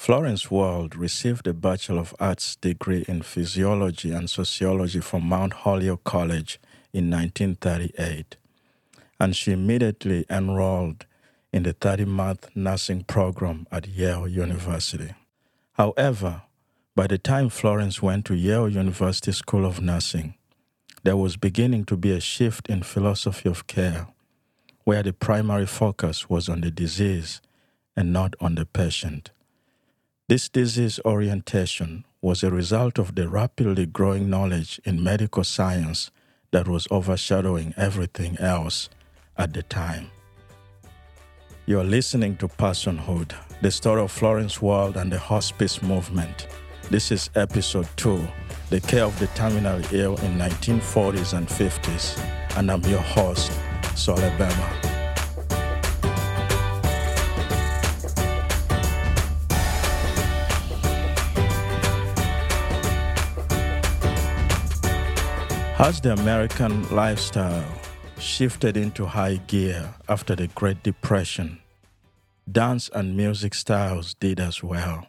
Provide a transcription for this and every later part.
Florence Wald received a Bachelor of Arts degree in Physiology and Sociology from Mount Holyoke College in 1938, and she immediately enrolled in the 30 month nursing program at Yale University. However, by the time Florence went to Yale University School of Nursing, there was beginning to be a shift in philosophy of care, where the primary focus was on the disease and not on the patient. This disease orientation was a result of the rapidly growing knowledge in medical science that was overshadowing everything else at the time. You're listening to Personhood, the story of Florence Wald and the hospice movement. This is episode 2, the care of the terminally ill in 1940s and 50s, and I'm your host, Saul Ebema. Has the American lifestyle shifted into high gear after the Great Depression? Dance and music styles did as well.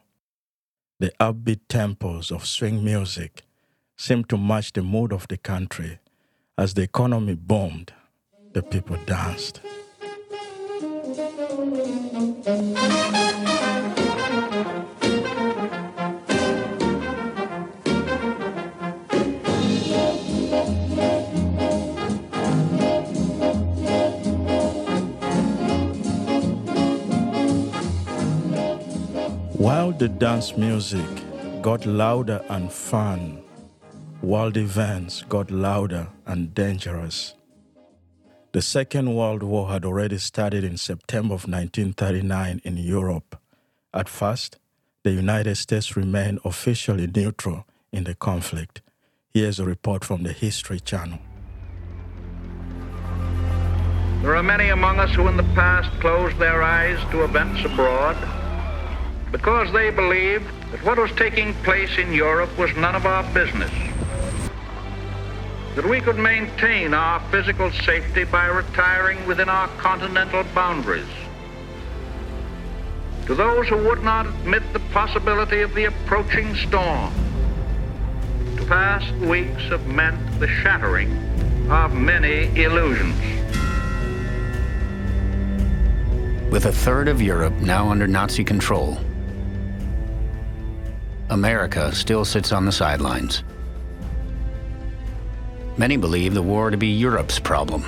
The upbeat tempos of swing music seemed to match the mood of the country. As the economy boomed, the people danced. The dance music got louder and fun, world events got louder and dangerous. The Second World War had already started in September of 1939 in Europe. At first, the United States remained officially neutral in the conflict. Here's a report from the History Channel. There are many among us who in the past closed their eyes to events abroad because they believed that what was taking place in Europe was none of our business. That we could maintain our physical safety by retiring within our continental boundaries. To those who would not admit the possibility of the approaching storm, the past weeks have meant the shattering of many illusions. With a third of Europe now under Nazi control, America still sits on the sidelines. Many believe the war to be Europe's problem.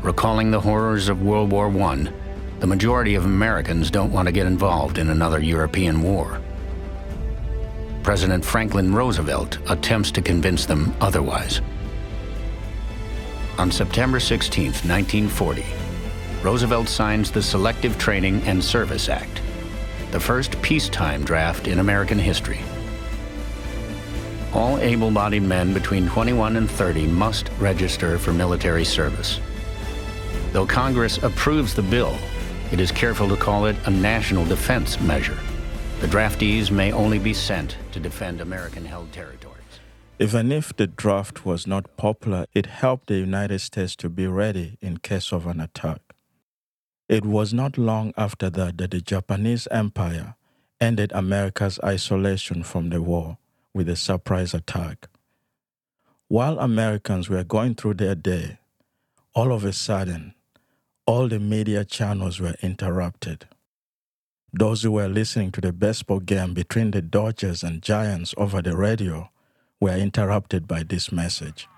Recalling the horrors of World War I, the majority of Americans don't want to get involved in another European war. President Franklin Roosevelt attempts to convince them otherwise. On September 16, 1940, Roosevelt signs the Selective Training and Service Act the first peacetime draft in American history. All able bodied men between 21 and 30 must register for military service. Though Congress approves the bill, it is careful to call it a national defense measure. The draftees may only be sent to defend American held territories. Even if the draft was not popular, it helped the United States to be ready in case of an attack. It was not long after that that the Japanese Empire ended America's isolation from the war with a surprise attack. While Americans were going through their day, all of a sudden, all the media channels were interrupted. Those who were listening to the baseball game between the Dodgers and Giants over the radio were interrupted by this message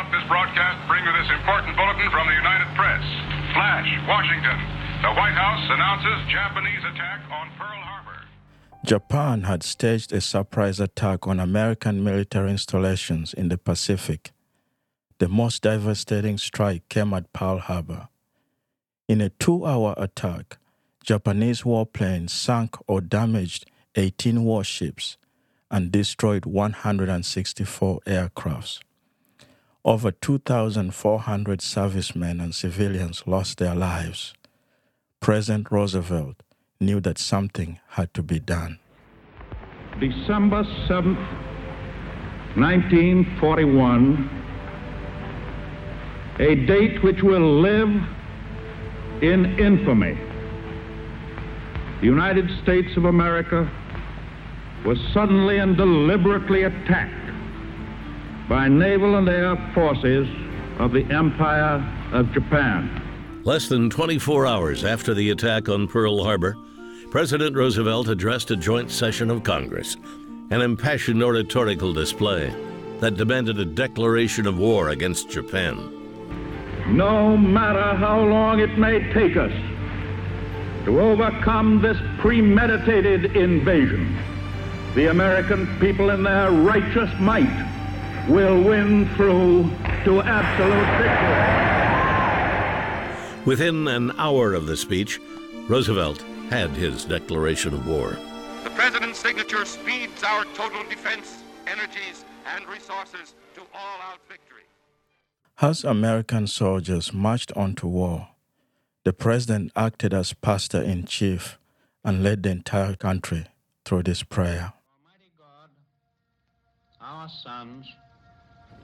interrupt this broadcast bring you this important bulletin from the United Press. Flash, Washington. The White House announces Japanese attack on Pearl Harbor. Japan had staged a surprise attack on American military installations in the Pacific. The most devastating strike came at Pearl Harbor. In a two hour attack, Japanese warplanes sank or damaged 18 warships and destroyed 164 aircrafts. Over 2,400 servicemen and civilians lost their lives. President Roosevelt knew that something had to be done. December 7th, 1941, a date which will live in infamy. the United States of America was suddenly and deliberately attacked by naval and air forces of the Empire of Japan. Less than 24 hours after the attack on Pearl Harbor, President Roosevelt addressed a joint session of Congress, an impassioned oratorical display that demanded a declaration of war against Japan. No matter how long it may take us to overcome this premeditated invasion, the American people in their righteous might will win through to absolute victory. Within an hour of the speech, Roosevelt had his declaration of war. The President's signature speeds our total defense, energies, and resources to all out victory. As American soldiers marched on to war, the President acted as pastor in chief and led the entire country through this prayer. Almighty God, our sons,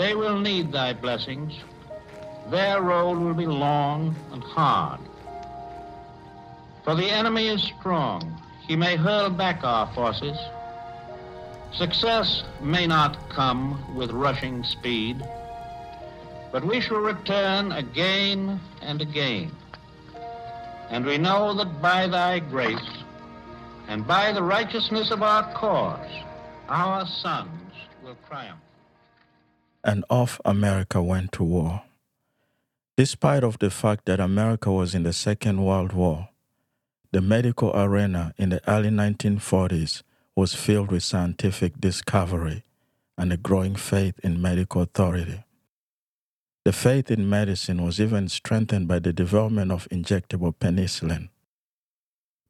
they will need thy blessings. Their road will be long and hard. For the enemy is strong. He may hurl back our forces. Success may not come with rushing speed, but we shall return again and again. And we know that by thy grace and by the righteousness of our cause, our sons will triumph and off America went to war. Despite of the fact that America was in the Second World War, the medical arena in the early 1940s was filled with scientific discovery and a growing faith in medical authority. The faith in medicine was even strengthened by the development of injectable penicillin.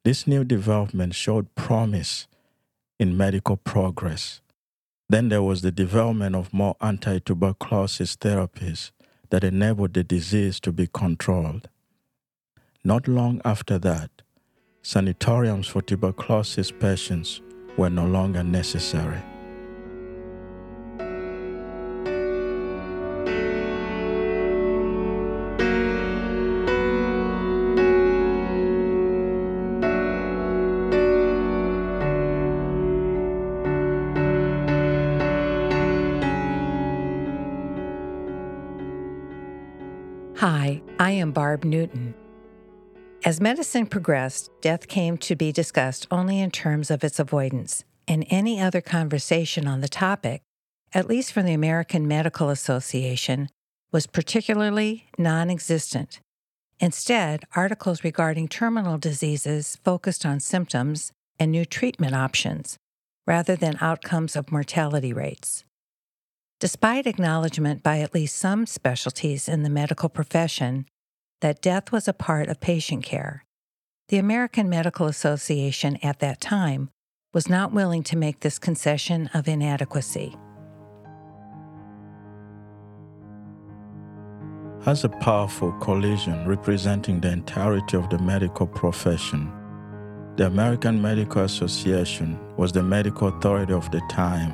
This new development showed promise in medical progress then there was the development of more anti tuberculosis therapies that enabled the disease to be controlled. Not long after that, sanatoriums for tuberculosis patients were no longer necessary. Barb Newton. As medicine progressed, death came to be discussed only in terms of its avoidance, and any other conversation on the topic, at least from the American Medical Association, was particularly non existent. Instead, articles regarding terminal diseases focused on symptoms and new treatment options, rather than outcomes of mortality rates. Despite acknowledgement by at least some specialties in the medical profession that death was a part of patient care, the American Medical Association at that time was not willing to make this concession of inadequacy. As a powerful coalition representing the entirety of the medical profession, the American Medical Association was the medical authority of the time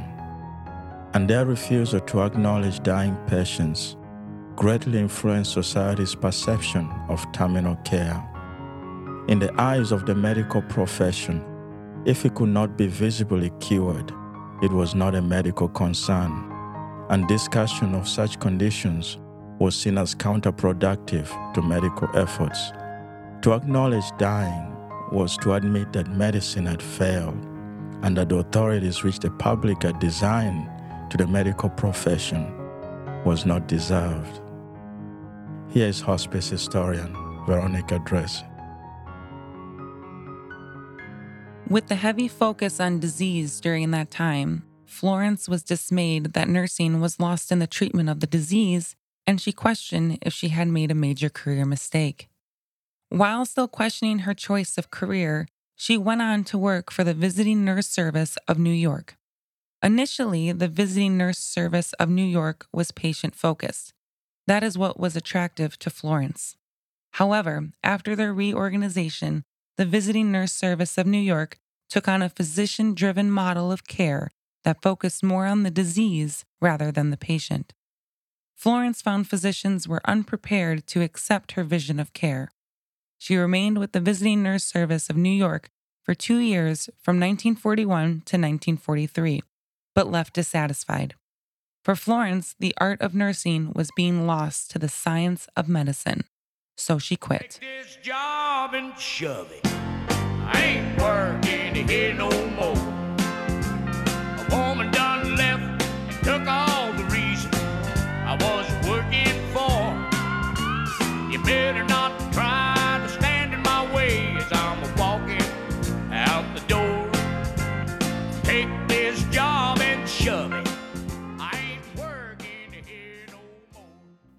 and their refusal to acknowledge dying patients greatly influenced society's perception of terminal care. In the eyes of the medical profession, if it could not be visibly cured, it was not a medical concern, and discussion of such conditions was seen as counterproductive to medical efforts. To acknowledge dying was to admit that medicine had failed and that the authorities which the public had designed to the medical profession was not deserved. Here is hospice historian Veronica Dress. With the heavy focus on disease during that time, Florence was dismayed that nursing was lost in the treatment of the disease, and she questioned if she had made a major career mistake. While still questioning her choice of career, she went on to work for the Visiting Nurse Service of New York. Initially, the Visiting Nurse Service of New York was patient focused. That is what was attractive to Florence. However, after their reorganization, the Visiting Nurse Service of New York took on a physician driven model of care that focused more on the disease rather than the patient. Florence found physicians were unprepared to accept her vision of care. She remained with the Visiting Nurse Service of New York for two years from 1941 to 1943, but left dissatisfied. For Florence, the art of nursing was being lost to the science of medicine, so she quit.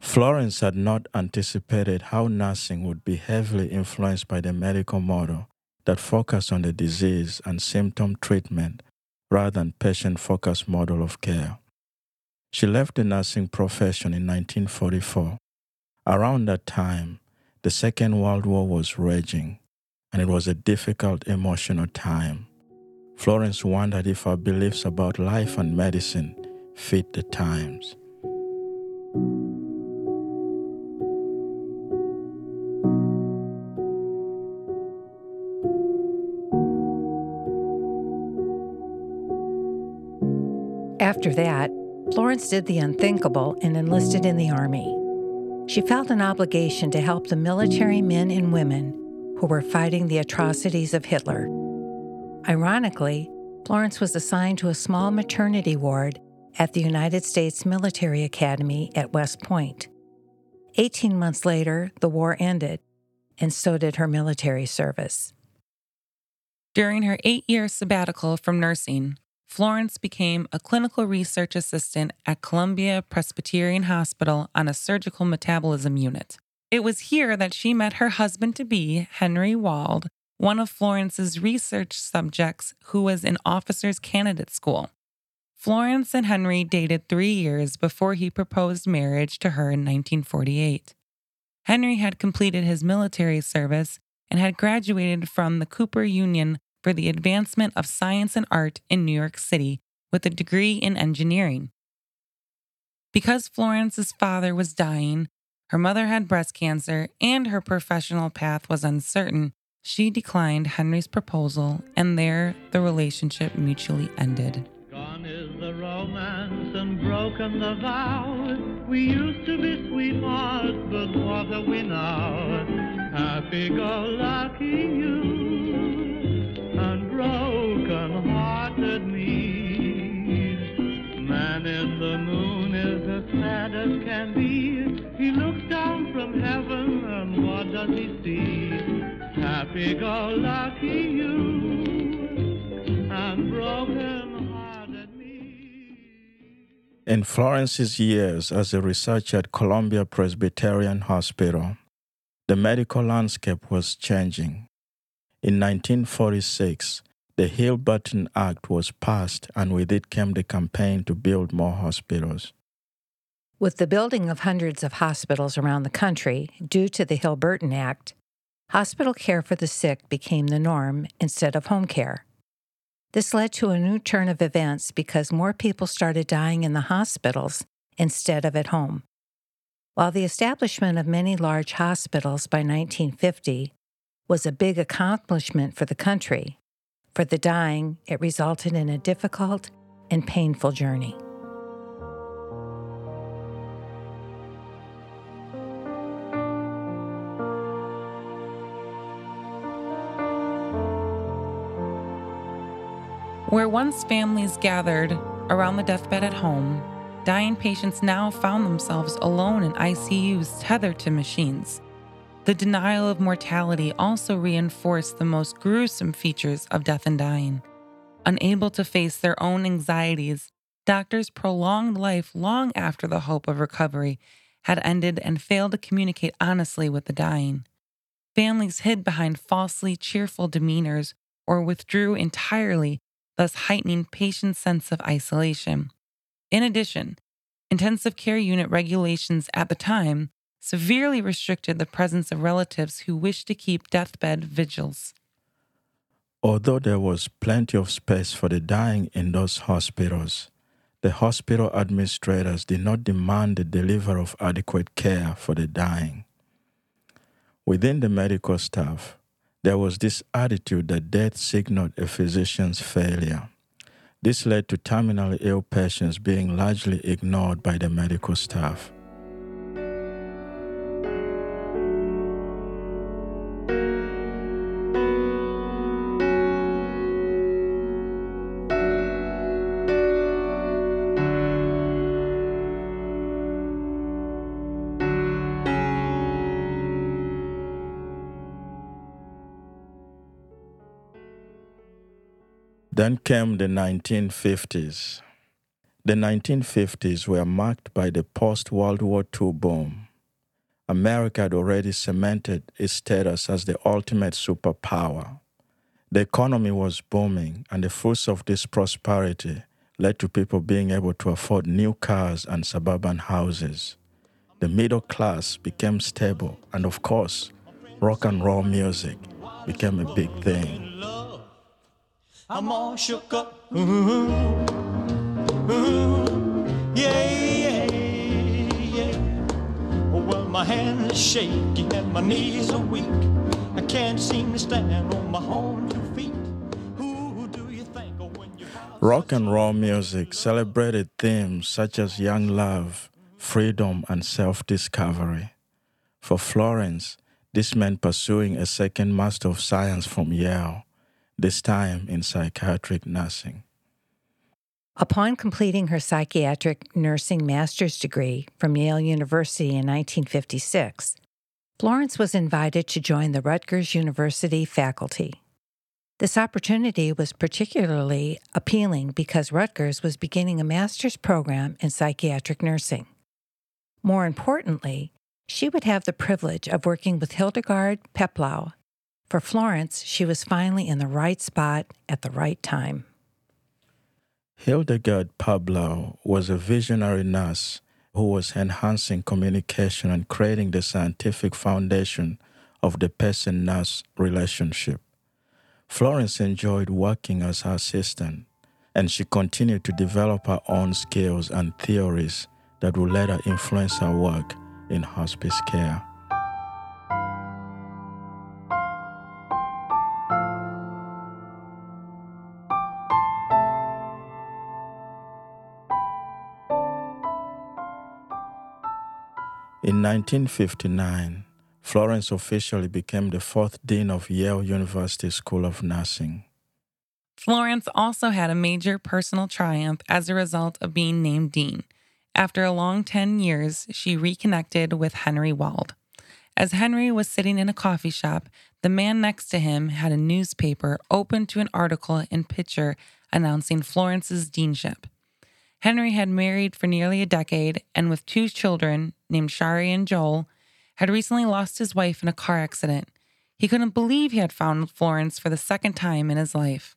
Florence had not anticipated how nursing would be heavily influenced by the medical model that focused on the disease and symptom treatment rather than patient focused model of care. She left the nursing profession in 1944. Around that time, the Second World War was raging, and it was a difficult emotional time. Florence wondered if her beliefs about life and medicine fit the times. After that, Florence did the unthinkable and enlisted in the Army. She felt an obligation to help the military men and women who were fighting the atrocities of Hitler. Ironically, Florence was assigned to a small maternity ward at the United States Military Academy at West Point. 18 months later, the war ended, and so did her military service. During her eight year sabbatical from nursing, Florence became a clinical research assistant at Columbia Presbyterian Hospital on a surgical metabolism unit. It was here that she met her husband to be, Henry Wald, one of Florence's research subjects who was in officers' candidate school. Florence and Henry dated three years before he proposed marriage to her in 1948. Henry had completed his military service and had graduated from the Cooper Union for the Advancement of Science and Art in New York City with a degree in engineering. Because Florence's father was dying, her mother had breast cancer, and her professional path was uncertain, she declined Henry's proposal, and there the relationship mutually ended. Gone is the romance and broken the vow. We used to be sweethearts, but what have we now? Happy go lucky you He looks down from heaven and what does he see? Happy go lucky you and broken. In Florence's years as a researcher at Columbia Presbyterian Hospital, the medical landscape was changing. In 1946, the Hill-Burton Act was passed, and with it came the campaign to build more hospitals. With the building of hundreds of hospitals around the country due to the Hill-Burton Act, hospital care for the sick became the norm instead of home care. This led to a new turn of events because more people started dying in the hospitals instead of at home. While the establishment of many large hospitals by 1950 was a big accomplishment for the country, for the dying, it resulted in a difficult and painful journey. Where once families gathered around the deathbed at home, dying patients now found themselves alone in ICUs tethered to machines. The denial of mortality also reinforced the most gruesome features of death and dying. Unable to face their own anxieties, doctors prolonged life long after the hope of recovery had ended and failed to communicate honestly with the dying. Families hid behind falsely cheerful demeanors or withdrew entirely, thus heightening patients' sense of isolation. In addition, intensive care unit regulations at the time severely restricted the presence of relatives who wished to keep deathbed vigils. Although there was plenty of space for the dying in those hospitals, the hospital administrators did not demand the delivery of adequate care for the dying. Within the medical staff, there was this attitude that death signaled a physician's failure. This led to terminally ill patients being largely ignored by the medical staff. Then came the 1950s. The 1950s were marked by the post World War II boom. America had already cemented its status as the ultimate superpower. The economy was booming, and the fruits of this prosperity led to people being able to afford new cars and suburban houses. The middle class became stable, and of course, rock and roll music became a big thing. I'm all shook up. Ooh, ooh, yeah, yeah, yeah. Well, my hands are shaky and my knees are weak. I can't seem to stand on my own two feet. Who do you think when you Rock and roll music celebrated themes such as young love, freedom, and self discovery. For Florence, this meant pursuing a second Master of Science from Yale this time in psychiatric nursing. Upon completing her psychiatric nursing master's degree from Yale University in 1956, Florence was invited to join the Rutgers University faculty. This opportunity was particularly appealing because Rutgers was beginning a master's program in psychiatric nursing. More importantly, she would have the privilege of working with Hildegard Peplau for Florence, she was finally in the right spot at the right time. Hildegard Peplau was a visionary nurse who was enhancing communication and creating the scientific foundation of the patient nurse relationship. Florence enjoyed working as her assistant, and she continued to develop her own skills and theories that would later influence her work in hospice care. In 1959, Florence officially became the fourth dean of Yale University School of Nursing. Florence also had a major personal triumph as a result of being named dean. After a long 10 years, she reconnected with Henry Wald. As Henry was sitting in a coffee shop, the man next to him had a newspaper open to an article and picture announcing Florence's deanship. Henry had married for nearly a decade and with two children named Shari and Joel, had recently lost his wife in a car accident. He couldn't believe he had found Florence for the second time in his life.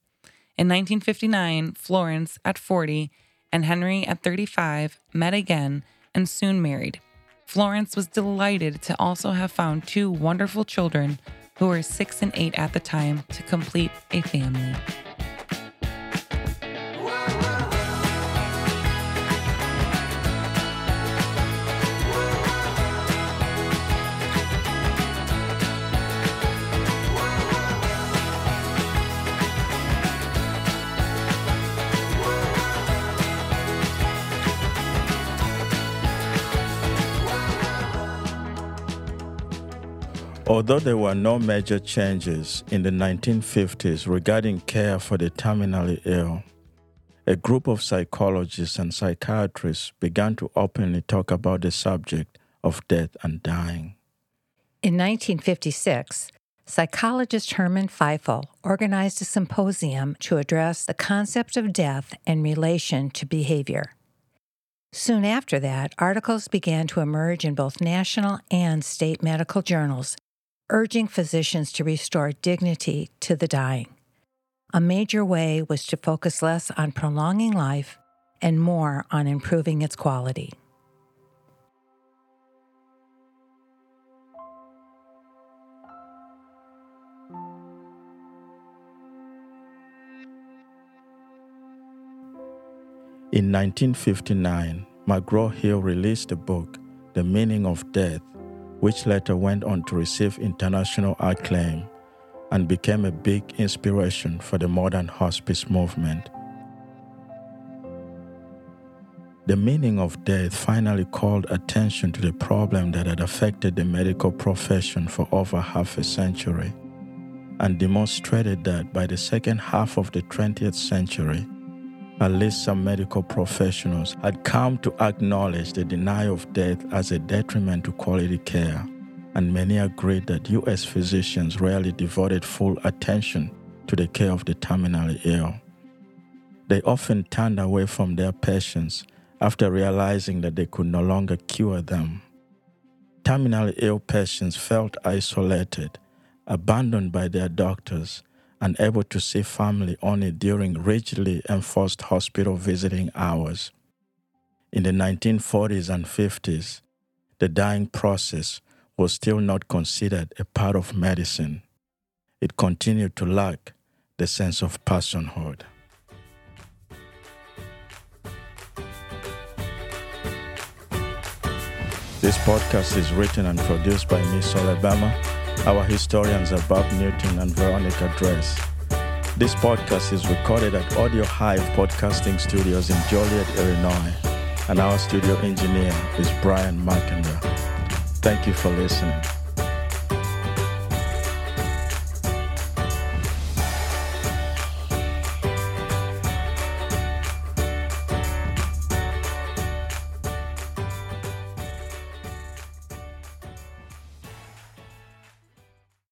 In 1959, Florence, at 40, and Henry, at 35, met again and soon married. Florence was delighted to also have found two wonderful children who were six and eight at the time to complete a family. Although there were no major changes in the 1950s regarding care for the terminally ill, a group of psychologists and psychiatrists began to openly talk about the subject of death and dying. In 1956, psychologist Herman Feifel organized a symposium to address the concept of death in relation to behavior. Soon after that, articles began to emerge in both national and state medical journals urging physicians to restore dignity to the dying. A major way was to focus less on prolonging life and more on improving its quality. In 1959, McGraw Hill released a book, The Meaning of Death, which later went on to receive international acclaim and became a big inspiration for the modern hospice movement. The meaning of death finally called attention to the problem that had affected the medical profession for over half a century and demonstrated that by the second half of the 20th century, at least some medical professionals had come to acknowledge the denial of death as a detriment to quality care, and many agreed that U.S. physicians rarely devoted full attention to the care of the terminally ill. They often turned away from their patients after realizing that they could no longer cure them. Terminally ill patients felt isolated, abandoned by their doctors, and able to see family only during rigidly enforced hospital visiting hours. In the 1940s and 50s, the dying process was still not considered a part of medicine. It continued to lack the sense of personhood. This podcast is written and produced by Miss Alabama our historians are Bob Newton and Veronica Dress. This podcast is recorded at Audio Hive Podcasting Studios in Joliet, Illinois, and our studio engineer is Brian Markender. Thank you for listening.